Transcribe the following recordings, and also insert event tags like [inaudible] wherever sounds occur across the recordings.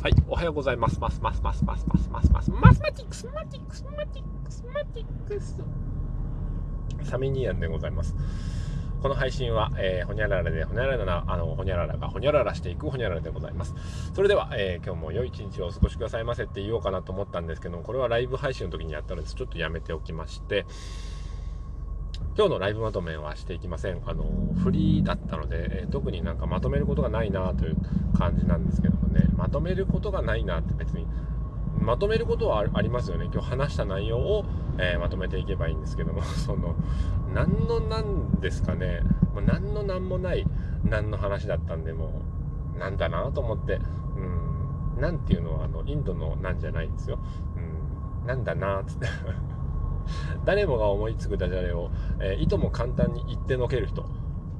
はい、おはようございます。ますますますますますますます mathematics matics matics matics サミニアンでございます。この配信は、えー、ほにゃららで、ほにゃららな、あの、ほにゃららがほにゃららしていくほにゃららでございます。それでは、えー、今日も良い一日をお過ごしくださいませって言おうかなと思ったんですけどもこれはライブ配信の時にやったので、ちょっとやめておきまして、今日のライブまとめはしていきません。あの、フリーだったので、えー、特になんかまとめることがないなという感じなんですけどもね、まとめることがないなって別に、まとめることはありますよね。今日話した内容を、えー、まとめていけばいいんですけども、[laughs] その、何の何ですかね、もう何の何もない何の話だったんで、もう、なんだなと思って、うん、なんていうのは、あの、インドのなんじゃないんですよ。うん、なんだなつって。[laughs] 誰もが思いつくダジャレを、えー、いとも簡単に言ってのける人。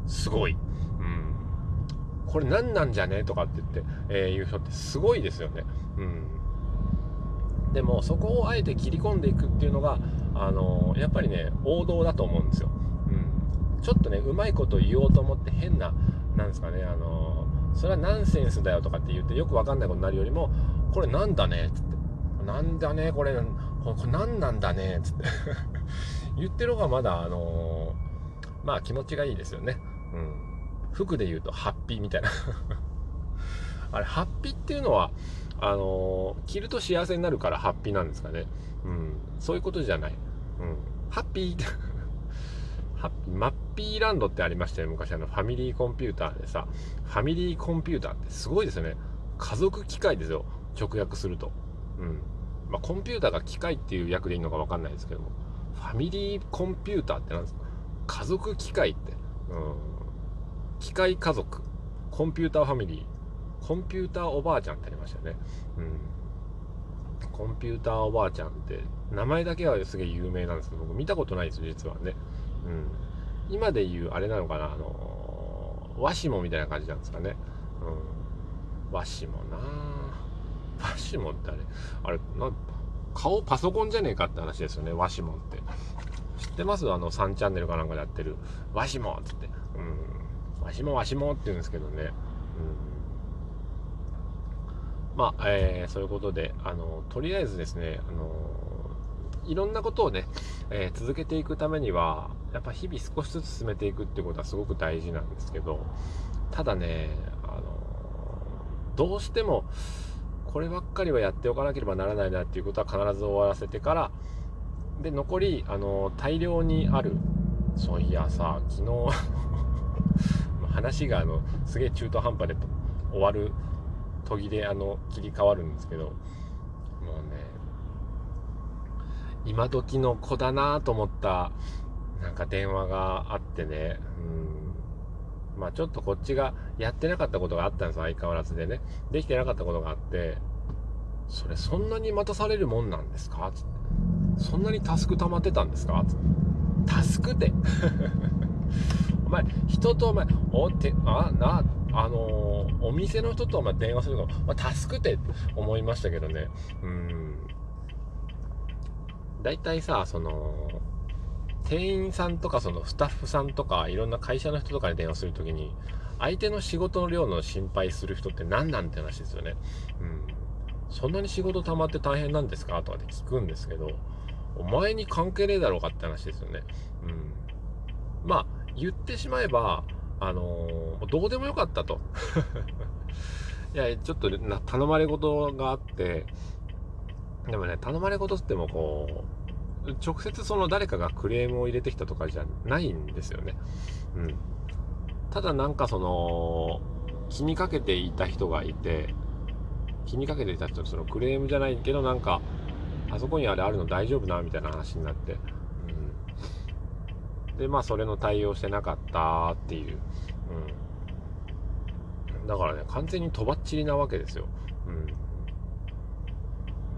すごい。うん。これ何なんじゃね？とかって言って、えー、言う人ってすごいですよね。うん。でも、そこをあえて切り込んでいくっていうのが、あのー、やっぱりね、王道だと思うんですよ。うん。ちょっとね、うまいこと言おうと思って変な、なんですかね、あのそれはナンセンスだよとかって言ってよくわかんないことになるよりも、これなんだね？っつって。なんだね？これ、これ何なんだねつって [laughs] 言ってる方がまだあのー、まあ気持ちがいいですよね。うん。服で言うとハッピーみたいな。[laughs] あれハッピーっていうのはあのー、着ると幸せになるからハッピーなんですかね。うん。そういうことじゃない。うん。ハッピー [laughs] ハッピー。マッピーランドってありましたよ。昔あのファミリーコンピューターでさファミリーコンピューターってすごいですよね。家族機械ですよ。直訳すると。うん。まあ、コンピューターが機械っていう訳でいいのか分かんないですけどもファミリーコンピューターって何ですか？家族機械って、うん、機械家族。コンピューターファミリー。コンピューターおばあちゃんってありましたよね、うん、コンピューターおばあちゃんって名前だけはすげえ有名なんですけど僕見たことないです実はね、うん、今で言うあれなのかな？あのー、わしもみたいな感じなんですかね、うん、わしもなあワシモンってあれ、あれ、な顔パソコンじゃねえかって話ですよね、ワシモンって。知ってます？あの3チャンネルかなんかでやってる、ワシモンっつって。うん。ワシモンワシモンって言うんですけどね。うん。まあ、えー、そういうことで、あの、とりあえずですね、あの、いろんなことをね、えー、続けていくためには、やっぱ日々少しずつ進めていくってことはすごく大事なんですけど、ただね、あの、どうしても、こればっかりはやっておかなければならないなっていうことは必ず終わらせてからで残りあの大量にあるそういやさ昨日 [laughs] 話があのすげえ中途半端で終わる途切れあの切り替わるんですけどもうね今時の子だなと思ったなんか電話があってね、うんまあちょっとこっちがやってなかったことがあったんです相変わらずでね。できてなかったことがあって、それそんなに待たされるもんなんですか？つって。そんなにタスク溜まってたんですか？つって。タスクって [laughs] お前、人とお前、おって、あ、な、あのー、お店の人とお前電話するの、まあ、タスクってって思いましたけどね。うん。大体さ、その、店員さんとかそのスタッフさんとかいろんな会社の人とかに電話するときに相手の仕事の量の心配する人って何なんて話ですよね。うん。そんなに仕事溜まって大変なんですかとかって聞くんですけど、お前に関係ねえだろうかって話ですよね。うん。まあ、言ってしまえば、あのー、どうでもよかったと。[laughs] いや、ちょっと頼まれ事があって、でもね、頼まれ事ってもこう、直接その誰かがクレームを入れてきたとかじゃないんですよね。うん。ただなんかその、気にかけていた人がいて、気にかけていた人そのクレームじゃないけどなんか、あそこにあれあるの大丈夫なみたいな話になって、うん。で、まあそれの対応してなかったっていう。うん。だからね、完全にとばっちりなわけですよ。う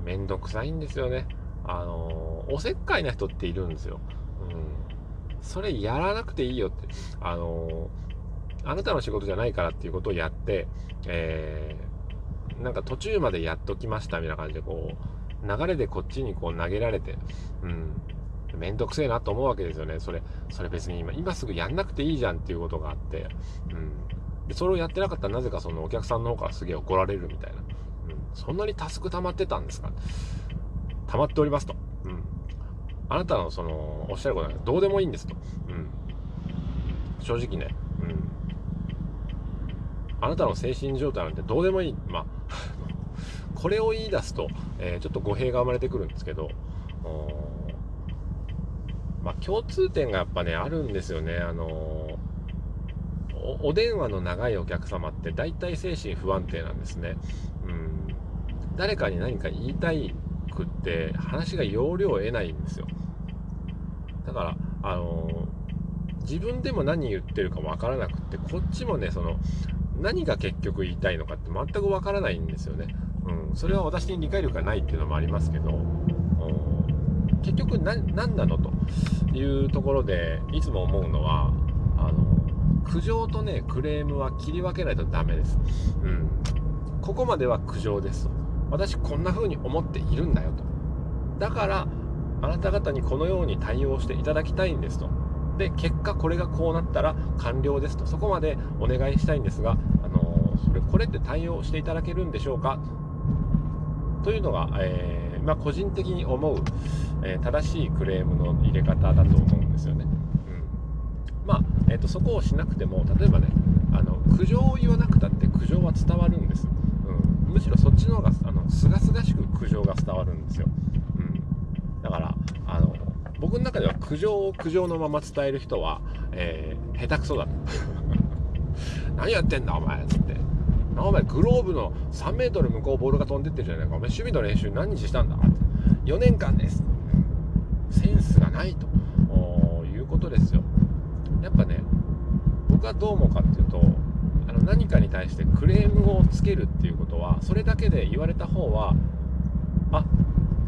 ん。めんどくさいんですよね。あのおせっかいな人っているんですよ。うん。それやらなくていいよって。あのあなたの仕事じゃないからっていうことをやって、えー、なんか途中までやっときましたみたいな感じで、こう、流れでこっちにこう投げられて、うん。めんどくせえなと思うわけですよね。それ、それ別に今、今すぐやんなくていいじゃんっていうことがあって、うん。で、それをやってなかったらなぜかそのお客さんの方からすげえ怒られるみたいな。うん、そんなにタスク溜まってたんですか溜まっておりますと。うん。あなたのその、おっしゃることはどうでもいいんですと。うん。正直ね、うん。あなたの精神状態なんてどうでもいい。まあ、[laughs] これを言い出すと、えー、ちょっと語弊が生まれてくるんですけど、まあ、共通点がやっぱね、あるんですよね。あのお、お電話の長いお客様って大体精神不安定なんですね。うん。誰かに何か言いたいくって話が要領を得ないんですよ。だから、あの自分でも何言ってるかわからなくって、こっちもね、その、何が結局言いたいのかって全くわからないんですよね。うん。それは私に理解力がないっていうのもありますけど、うん結局何なのというところでいつも思うのはあの苦情とねクレームは切り分けないとダメです、うん、ここまでは苦情です私こんな風に思っているんだよと。だからあなた方にこのように対応していただきたいんですと。で結果これがこうなったら完了ですと。そこまでお願いしたいんですが、あのそれこれって対応していただけるんでしょうか？というのが、えーまあ、個人的に思う、えー、正しいクレームの入れ方だと思うんですよね。うん、まあ、えーと、そこをしなくても例えばねあの苦情を言わなくたって苦情は伝わるんです。むしろそっちの方があの清々しく苦情が伝わるんですよ。うん、だからあの僕の中では苦情を苦情のまま伝える人は、えー、下手くそだ [laughs] 何やってんだお前っつって。お前グローブの3メートル向こうボールが飛んでってるじゃないか。お前守備の練習何日したんだ？って。4年間です。センスがないと。いうことですよ。やっぱね僕はどう思うかっていうと何かに対してクレームをつけるっていうことはそれだけで言われた方はあ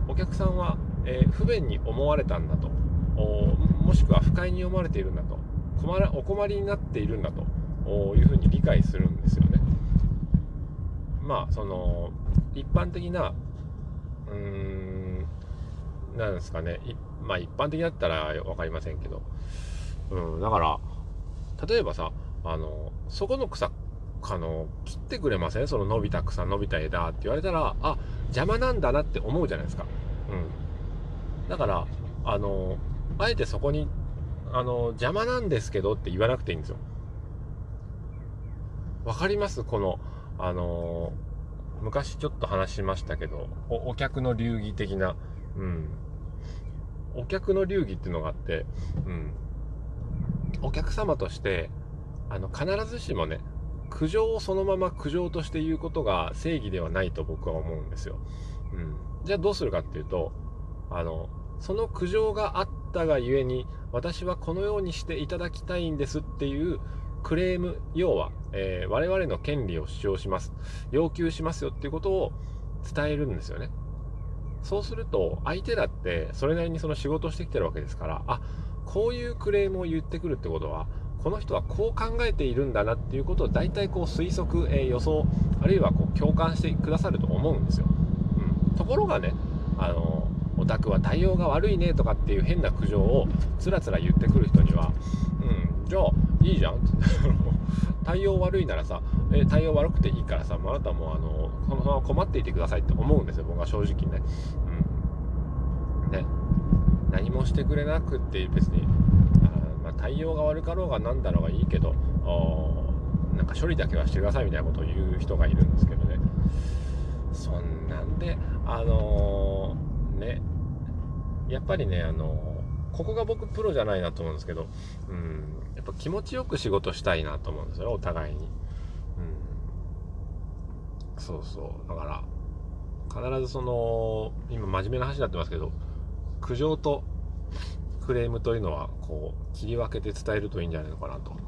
お客さんは、えー、不便に思われたんだと。もしくは不快に思われているんだと。困らお困りになっているんだと。いうふうに理解するんですよね。まあその一般的なうーんなんですかね。まあ一般的だったら分かりませんけど、うん、だから例えばさあのそこの草あの切ってくれません？その伸びた草伸びた枝って言われたらあ邪魔なんだなって思うじゃないですか、うん、だからあのあえてそこにあの邪魔なんですけどって言わなくていいんですよ。わかります？このあの、昔ちょっと話しましたけどお、お客の流儀的な、うん。お客の流儀っていうのがあって、うん。お客様として、あの、必ずしもね、苦情をそのまま苦情として言うことが正義ではないと僕は思うんですよ。うん。じゃあどうするかっていうと、あの、その苦情があったがゆえに、私はこのようにしていただきたいんですっていうクレーム、要は、えー、我々の権利を主張します。要求しますよっていうことを伝えるんですよね。そうすると、相手だってそれなりにその仕事してきてるわけですから、あ、こういうクレームを言ってくるってことは、この人はこう考えているんだなっていうことを大体こう推測、えー、予想、あるいはこう共感してくださると思うんですよ。うん。ところがね、あの、オタクは対応が悪いねとかっていう変な苦情をつらつら言ってくる人には、うん、じゃあいいじゃんって [laughs] 対応悪いならさ、え対応悪くていいからさ、あなたもあの、このまま困っていてくださいって思うんですよ、僕は正直ね。うん。ね。何もしてくれなくって別に、対応が悪かろうが何だろうがいいけど、なんか処理だけはしてくださいみたいなことを言う人がいるんですけどね。そんなんで、あのー、ね、やっぱりね、あのー、ここが僕プロじゃないなと思うんですけど、うん、やっぱ気持ちよく仕事したいなと思うんですよお互いに。うん。そうそう。だから、必ずその、今真面目な話になってますけど、苦情とクレームというのは、こう、切り分けて伝えるといいんじゃないのかなと、